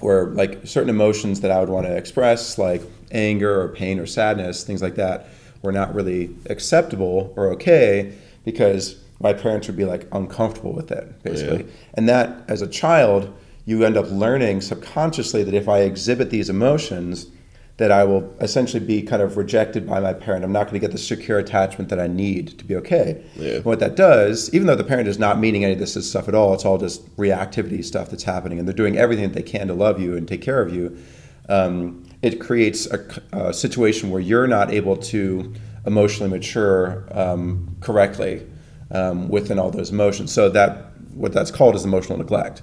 where like certain emotions that I would want to express, like anger or pain or sadness, things like that, were not really acceptable or okay because my parents would be like uncomfortable with it, basically. Yeah. And that, as a child, you end up learning subconsciously that if I exhibit these emotions, that I will essentially be kind of rejected by my parent. I'm not going to get the secure attachment that I need to be okay. Yeah. And what that does, even though the parent is not meaning any of this stuff at all, it's all just reactivity stuff that's happening, and they're doing everything that they can to love you and take care of you. Um, it creates a, a situation where you're not able to emotionally mature um, correctly um, within all those emotions. So that what that's called is emotional neglect.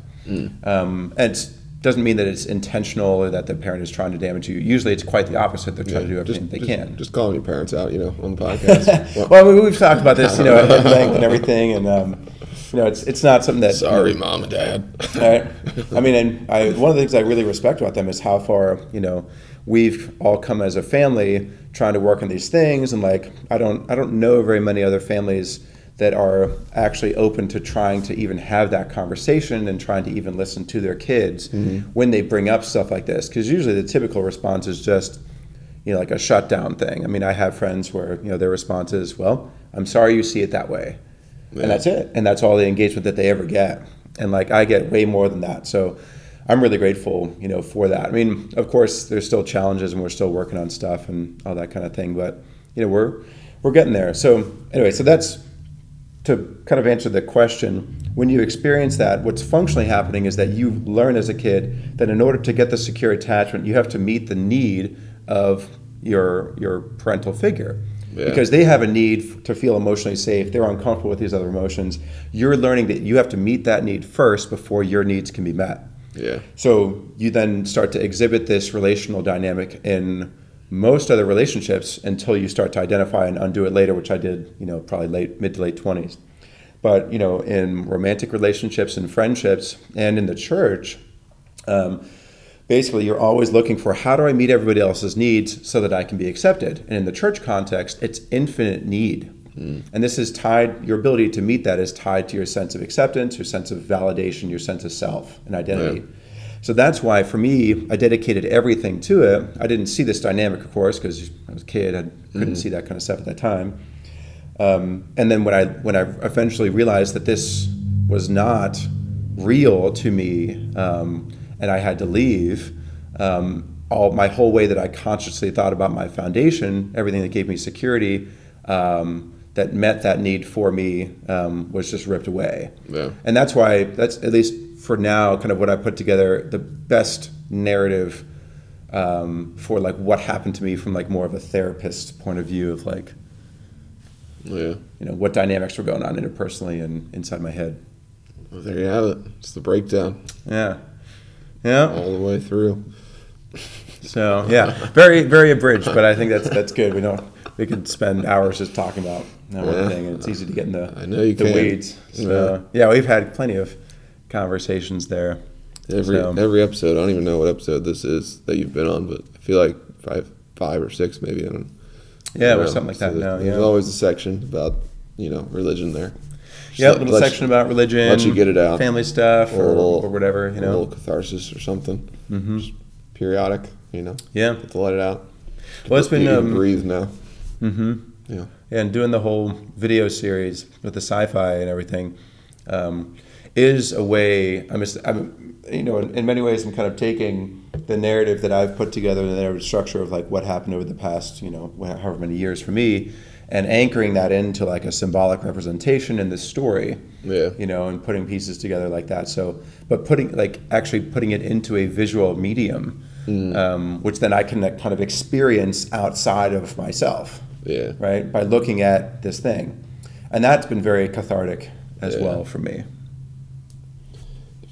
Um, and it doesn't mean that it's intentional or that the parent is trying to damage you. Usually, it's quite the opposite. They're trying to do everything they just, can. Just calling your parents out, you know, on the podcast. Well, we- we've talked about this, you know, at length and everything, and um, you know, it's it's not something that sorry, mom and dad. Right. I mean, and I, one of the things I really respect about them is how far you know we've all come as a family trying to work on these things, and like I don't I don't know very many other families that are actually open to trying to even have that conversation and trying to even listen to their kids mm-hmm. when they bring up stuff like this, because usually the typical response is just you know like a shutdown thing. I mean, I have friends where you know their response is, "Well, I'm sorry you see it that way." Yeah. and that's it. And that's all the engagement that they ever get. And like i get way more than that. So i'm really grateful you know for that. I mean of course there's still challenges and we're still working on stuff and all that kind of thing but you know we're we're getting there. So anyway so that's to kind of answer the question when you experience that what's functionally happening is that you learn as a kid that in order to get the secure attachment you have to meet the need of your your parental figure Yeah. because they have a need to feel emotionally safe. They're uncomfortable with these other emotions. You're learning that you have to meet that need first before your needs can be met. Yeah. So you then start to exhibit this relational dynamic in most other relationships until you start to identify and undo it later, which I did, you know, probably late mid to late twenties. But you know, in romantic relationships and friendships, and in the church, um, basically you're always looking for how do I meet everybody else's needs so that I can be accepted. And in the church context, it's infinite need. And this is tied, your ability to meet that is tied to your sense of acceptance, your sense of validation, your sense of self and identity. So that's why for me, I dedicated everything to it. I didn't see this dynamic, of course, because I was a kid, I couldn't see that kind of stuff at that time. Um, and then when I when I eventually realized that this was not real to me, um, and I had to leave, um, all my whole way that I consciously thought about my foundation, everything that gave me security, um, that met that need for me, um, was just ripped away. Yeah. And that's why that's at least for now, kind of what I put together the best narrative um, for like what happened to me from like more of a therapist point of view of like Yeah. you know what dynamics were going on interpersonally and inside my head. Well, there you have it. It's the breakdown Yeah, yeah. all the way through. So yeah, very very abridged, but I think that's that's good. We don't we could spend hours just talking about that one thing, and it's easy to get in the I know you the can. weeds. So yeah. we've had plenty of conversations there. Every So- every episode, I don't even know what episode this is that you've been on, but I feel like five five or six maybe. I don't. Yeah, I or something know. like that. So now, There's yeah. always a section about you know religion there. Yeah, a little let you- section about religion, let you get it out. family stuff, A or, little- or whatever. You a little know, catharsis or something. hmm Just periodic, you know, yeah. get to let it out. Well, it's been um, breathe now. hmm Yeah. and doing the whole video series with the sci-fi and everything um, is a way. I'm, I'm you know, in, in many ways, I'm kind of taking the narrative that I've put together, the narrative structure of like what happened over the past, you know, however many years for me, and anchoring that into like a symbolic representation in this story. Yeah. You know, and putting pieces together like that. So, but putting like actually putting it into a visual medium, um, which then I can kind of experience outside of myself Yeah. right? By looking at this thing. And that's been very cathartic as Yeah. well for me.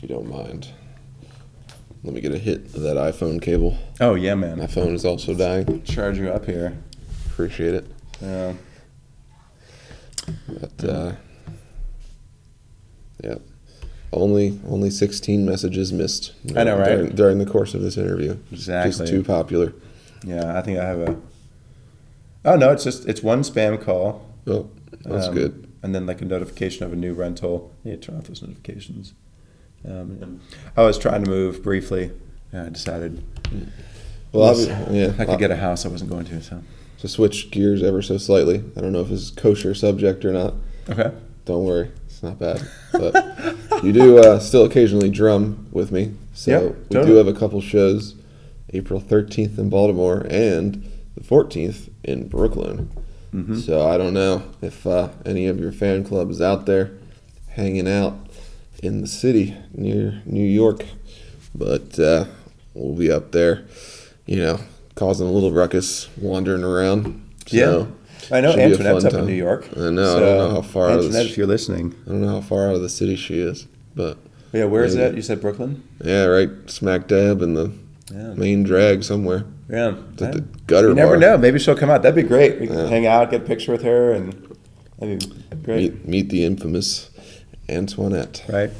You don't mind, let me get a hit of that iPhone cable. Oh, yeah, man. My phone is also dying. Charge you up here. Appreciate it. Yeah. But uh, yeah, only only 16 messages missed. I know, right? During, during the course of this interview, Exactly. Just too popular. Yeah, I think I have a. Oh, no, it's just, it's one spam call. Oh, that's um, good. And then like a notification of a new rental. Yeah, turn off those notifications. Um, I was trying to move briefly. Yeah, I decided Well, I'll, yeah, I could get a house. I wasn't going to. So to switch gears ever so slightly. I don't know if it's kosher subject or not. okay. Don't worry, it's not bad. But you do uh, still occasionally drum with me. So Yeah, we do have a couple shows April 13th in Baltimore and the 14th in Brooklyn. Mm-hmm. So I don't know if uh, any of your fan club is out there hanging out in the city near New York. But uh, we'll be up there, you know, causing a little ruckus, wandering around. So, Yeah. I know Antoinette's up in. New York. I know. I don't know how far out of the if you're listening. I don't know how far out of the city she is, but Yeah, where is Maybe. that? You said Brooklyn? yeah, right smack dab in the Yeah. main drag somewhere. Yeah. It's at the gutter you never bar. know. Maybe she'll come out. That'd be great. We can Yeah. hang out, get a picture with her, and that'd be great. Meet, meet the infamous Antoinette. Right?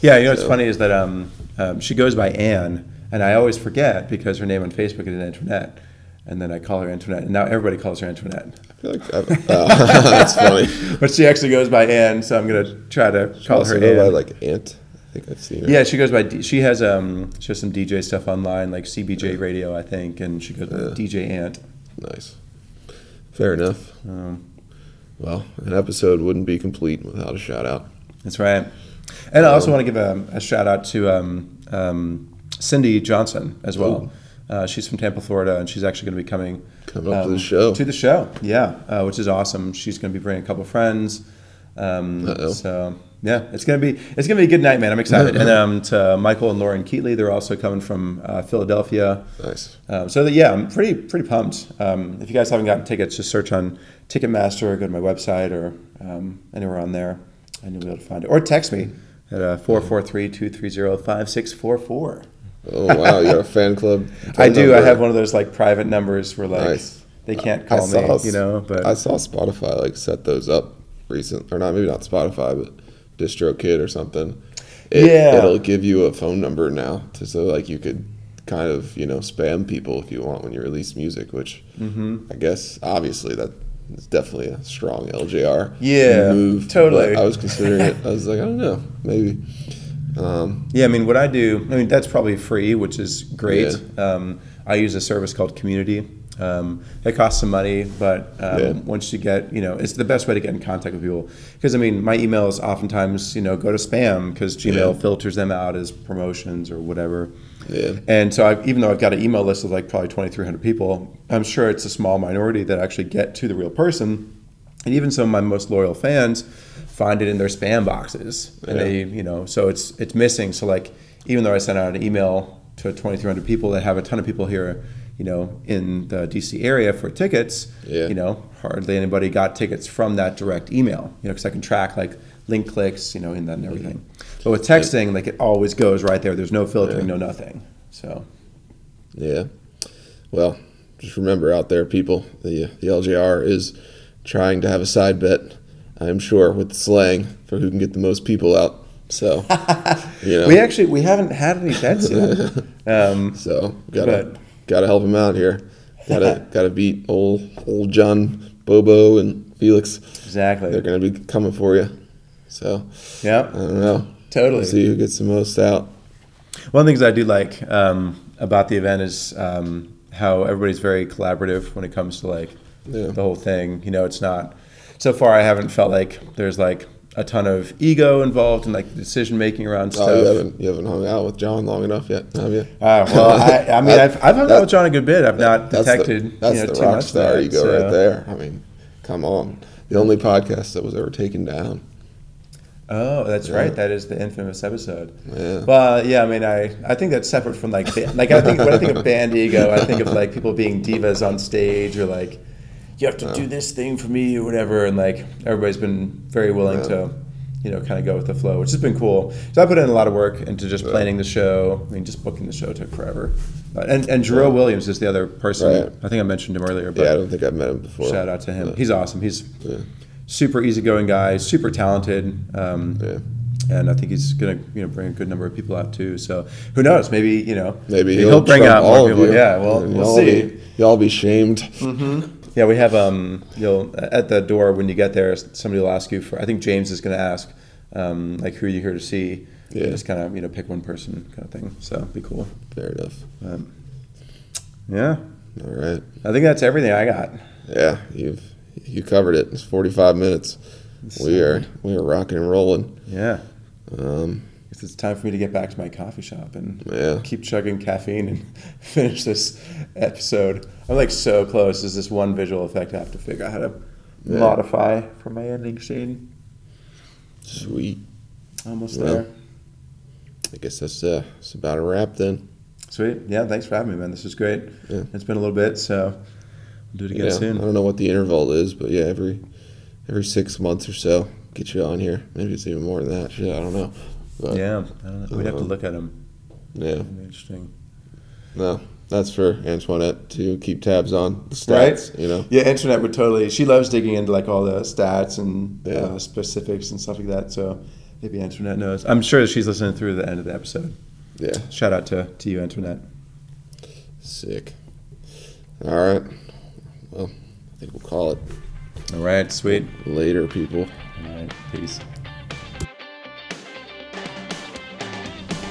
Yeah, you know what's So- funny is that um, um, she goes by Anne, and I always forget because her name on Facebook is Antoinette. And then I call her Antoinette, and now everybody calls her Antoinette. I feel like oh, that's funny. But she actually goes by Anne, so I'm gonna try to call her go by Anne. like Ant. I think I've seen her. Yeah, she goes by. D- she has um, she has some DJ stuff online, like CBJ Radio, I think, and she goes by Yeah. DJ Ant. Nice. Fair enough. Um, Well, an episode wouldn't be complete without a shout out. That's right. And I also Um, want to give a, a shout out to um, um, Cindy Johnson as well. Uh, she's from Tampa, Florida, and she's actually going to be coming Coming up to um, the show. To the show, yeah, uh, which is awesome. She's going to be bringing a couple friends. Um, so Yeah, it's gonna be it's gonna be a good night, man. I'm excited. and um, to Michael and Lauren Keatley, they're also coming from uh, Philadelphia. Nice. Um, so that, yeah, I'm pretty pretty pumped. Um, if you guys haven't gotten tickets, just search on Ticketmaster or go to my website or um, anywhere on there, you'll be able to find it. Or text me at uh, 443-230-5644. Oh wow, You're a fan club. I do. I have one of those like private numbers where like Nice. they can't I call me, saw you know. But I saw Spotify like set those up recent, or not maybe not Spotify, but DistroKid or something. It, Yeah. it'll give you a phone number now, to, so like you could kind of you know spam people if you want when you release music. Which Mm-hmm. I guess obviously that is definitely a strong LJR Yeah, move. totally. I was considering it. I was like, I don't know, maybe. Um, Yeah, I mean, what I do, I mean, that's probably free, which is great. Yeah. Um, I use a service called Community. Um, it costs some money, but um, Yeah. once you get, you know, it's the best way to get in contact with people. Because, I mean, my emails oftentimes, you know, go to spam because Gmail Yeah. filters them out as promotions or whatever. Yeah. And so, I, even though I've got an email list of like probably 2,300 people, I'm sure it's a small minority that actually get to the real person. And even some of my most loyal fans find it in their spam boxes, and Yeah. they, you know, so it's it's missing. So like, even though I sent out an email to 2,300 people that have a ton of people here, you know, in the DC area for tickets, Yeah. you know, hardly anybody got tickets from that direct email, you know, because I can track like link clicks, you know, in that and everything. Mm-hmm. But with texting, like it always goes right there. There's no filtering, no nothing. So Yeah. Well, just remember out there, people, the the LJR is trying to have a side bet. I'm sure with slang for who can get the most people out. So, you know, we actually we haven't had any bets yet. um, so gotta but- gotta help him out here. Gotta gotta beat old old John Bobo and Felix. exactly. They're gonna be coming for you. So yeah, I yeah. don't know. Totally. See who gets the most out. One of the things I do like um, about the event is um, how everybody's very collaborative when it comes to like Yeah. the whole thing. You know, it's not so far. I haven't felt like there's like a ton of ego involved in like decision making around stuff. Oh, you haven't you haven't hung out with John long enough yet, have you? Uh, well, I, I mean, I've, I've hung That- out with John a good bit. I've not That's detected the, that's you know, the too rock much star there, ego so- right there. I mean, come on. The only podcast that was ever taken down. Oh, that's Yeah. right. That is the infamous episode. Yeah. Well, yeah. I mean, I, I think that's separate from like like I think when I think of band ego, I think of like people being divas on stage or like you have to do this thing for me or whatever, and like everybody's been very willing Yeah. to you know kind of go with the flow, which has been cool. So I put in a lot of work into just planning the show. I mean, just booking the show took forever. And and Jerome Williams is the other person. Right. I think I mentioned him earlier. But Yeah, I don't think I've met him before. shout out to him. He's awesome. He's yeah, super easygoing guy, super talented. Um, yeah. and I think he's gonna you know bring a good number of people out too. So who knows? Maybe you know Maybe he'll, he'll, bring out all more of people. you. Yeah, well and we'll y'all see. Be, y'all be shamed. Yeah, we have um you'll at the door when you get there somebody will ask you for. I think James is gonna ask um like who are you here to see. Yeah. And just kind of you know pick one person kind of thing. So be cool. Fair enough. Um, yeah, All right. I think that's everything I got. Yeah, you've you covered it. It's 45 minutes. We are we are rocking and rolling. Yeah. Um, it's time for me to get back to my coffee shop and Yeah. keep chugging caffeine and finish this episode. I'm like so close. There's this one visual effect I have to figure out how to Yeah. modify for my ending scene. sweet. Almost Well. there. I guess that's uh, that's about a wrap then. Sweet. Yeah, thanks for having me, man. This was great. Yeah. It's been a little bit, so do it again Yeah, I don't know what the interval is, but yeah, every every six months or so, get you on here. Maybe it's even more than that. Shit, I don't know. But, Yeah, I don't know. we'd have to Uh, look at them. yeah. Interesting. No, that's for Antoinette to keep tabs on the Right? stats. You know. Yeah, Antoinette would totally. She loves digging into like all the stats and Yeah. uh, specifics and stuff like that. So maybe Antoinette knows. I'm sure she's listening through the end of the episode. Yeah. Shout out to, to you, Antoinette. Sick. All right. Well, I think we'll call it All right, sweet. later, people. All right, peace.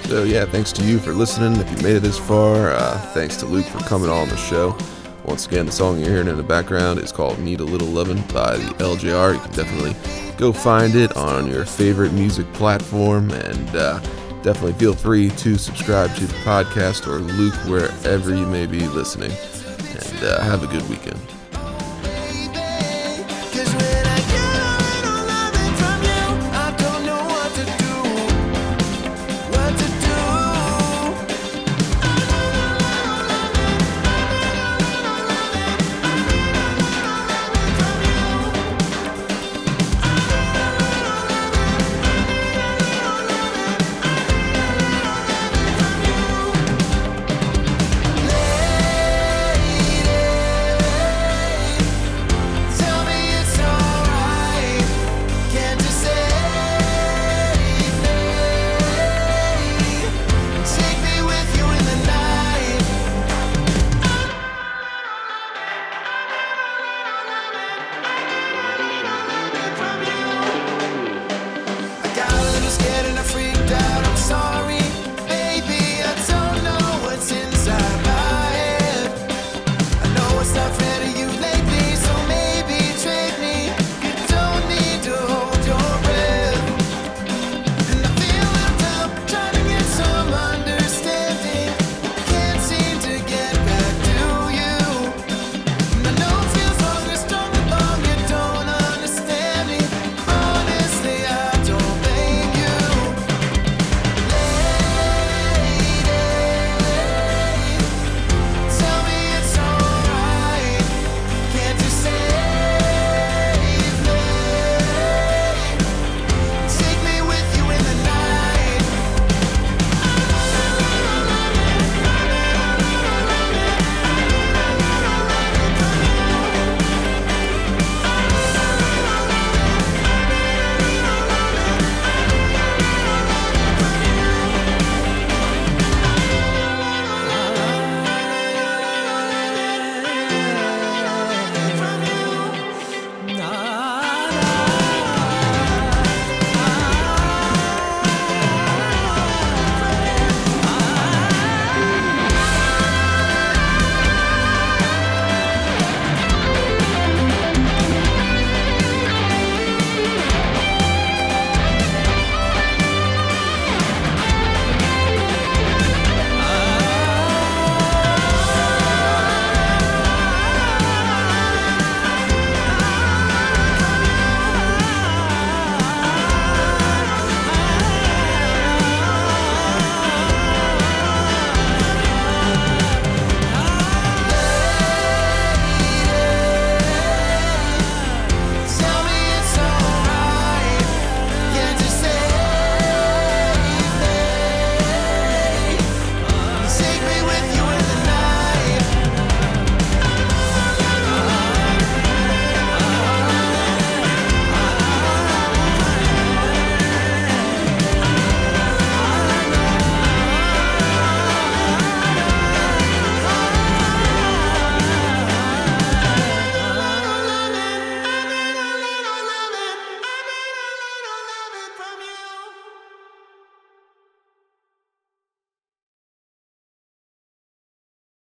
So yeah, thanks to you for listening. If you made it this far, uh, thanks to Luke for coming on the show. Once again, the song you're hearing in the background is called "Need a Little Lovin'" by the LJR. You can definitely go find it on your favorite music platform, and uh, definitely feel free to subscribe to the podcast or Luke wherever you may be listening. And uh, have a good weekend.